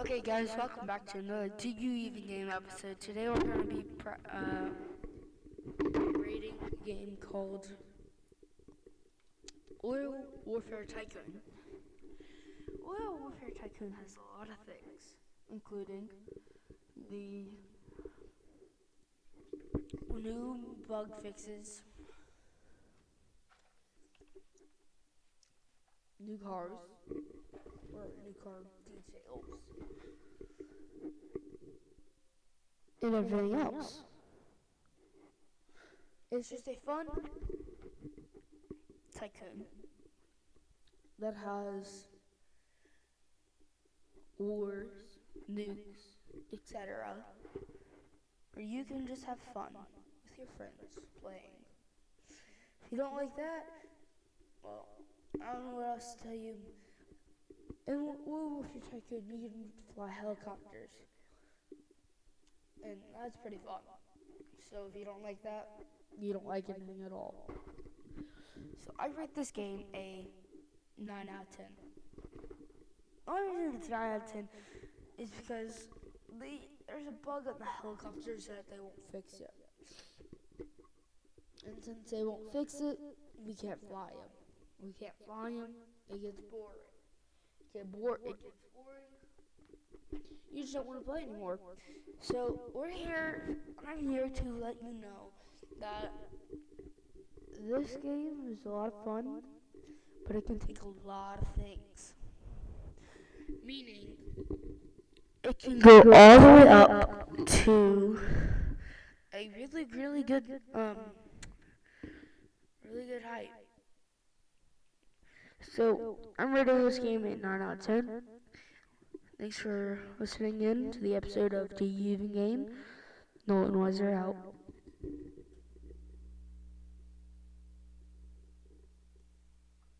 Okay, guys, welcome back to another Do You Even Game episode. Today we're going to be uh, rating a game called Oil Warfare Tycoon. Oil Warfare Tycoon has a lot of things, including the new bug fixes, new cars, car details and everything else. It's just a fun tycoon that has wars, nukes, etc. Or you can just have fun with your friends playing. If you don't like that, well, I don't know what else to tell you. And Oil Warfare Tycoon, you can fly helicopters and that's pretty fun. So if you don't like that, you don't like anything at all. So I rate this game a 9 out of 10. The only reason it's 9 out of 10 is because they, there's a bug on the helicopters that they won't fix yet. And since they won't fix it, we can't fly them. We can't fly them, it gets boring. It gets, bored, it gets boring you just don't want to play anymore. So we're here. I'm here to let you know that this game is a lot of fun, but it can take a lot of things. Meaning, it can go all the way up to a really, really good, um, really good height. So I'm rating this game at 9 out of 10. Thanks for listening in to the episode of You Even Game? Nolan Weiser out.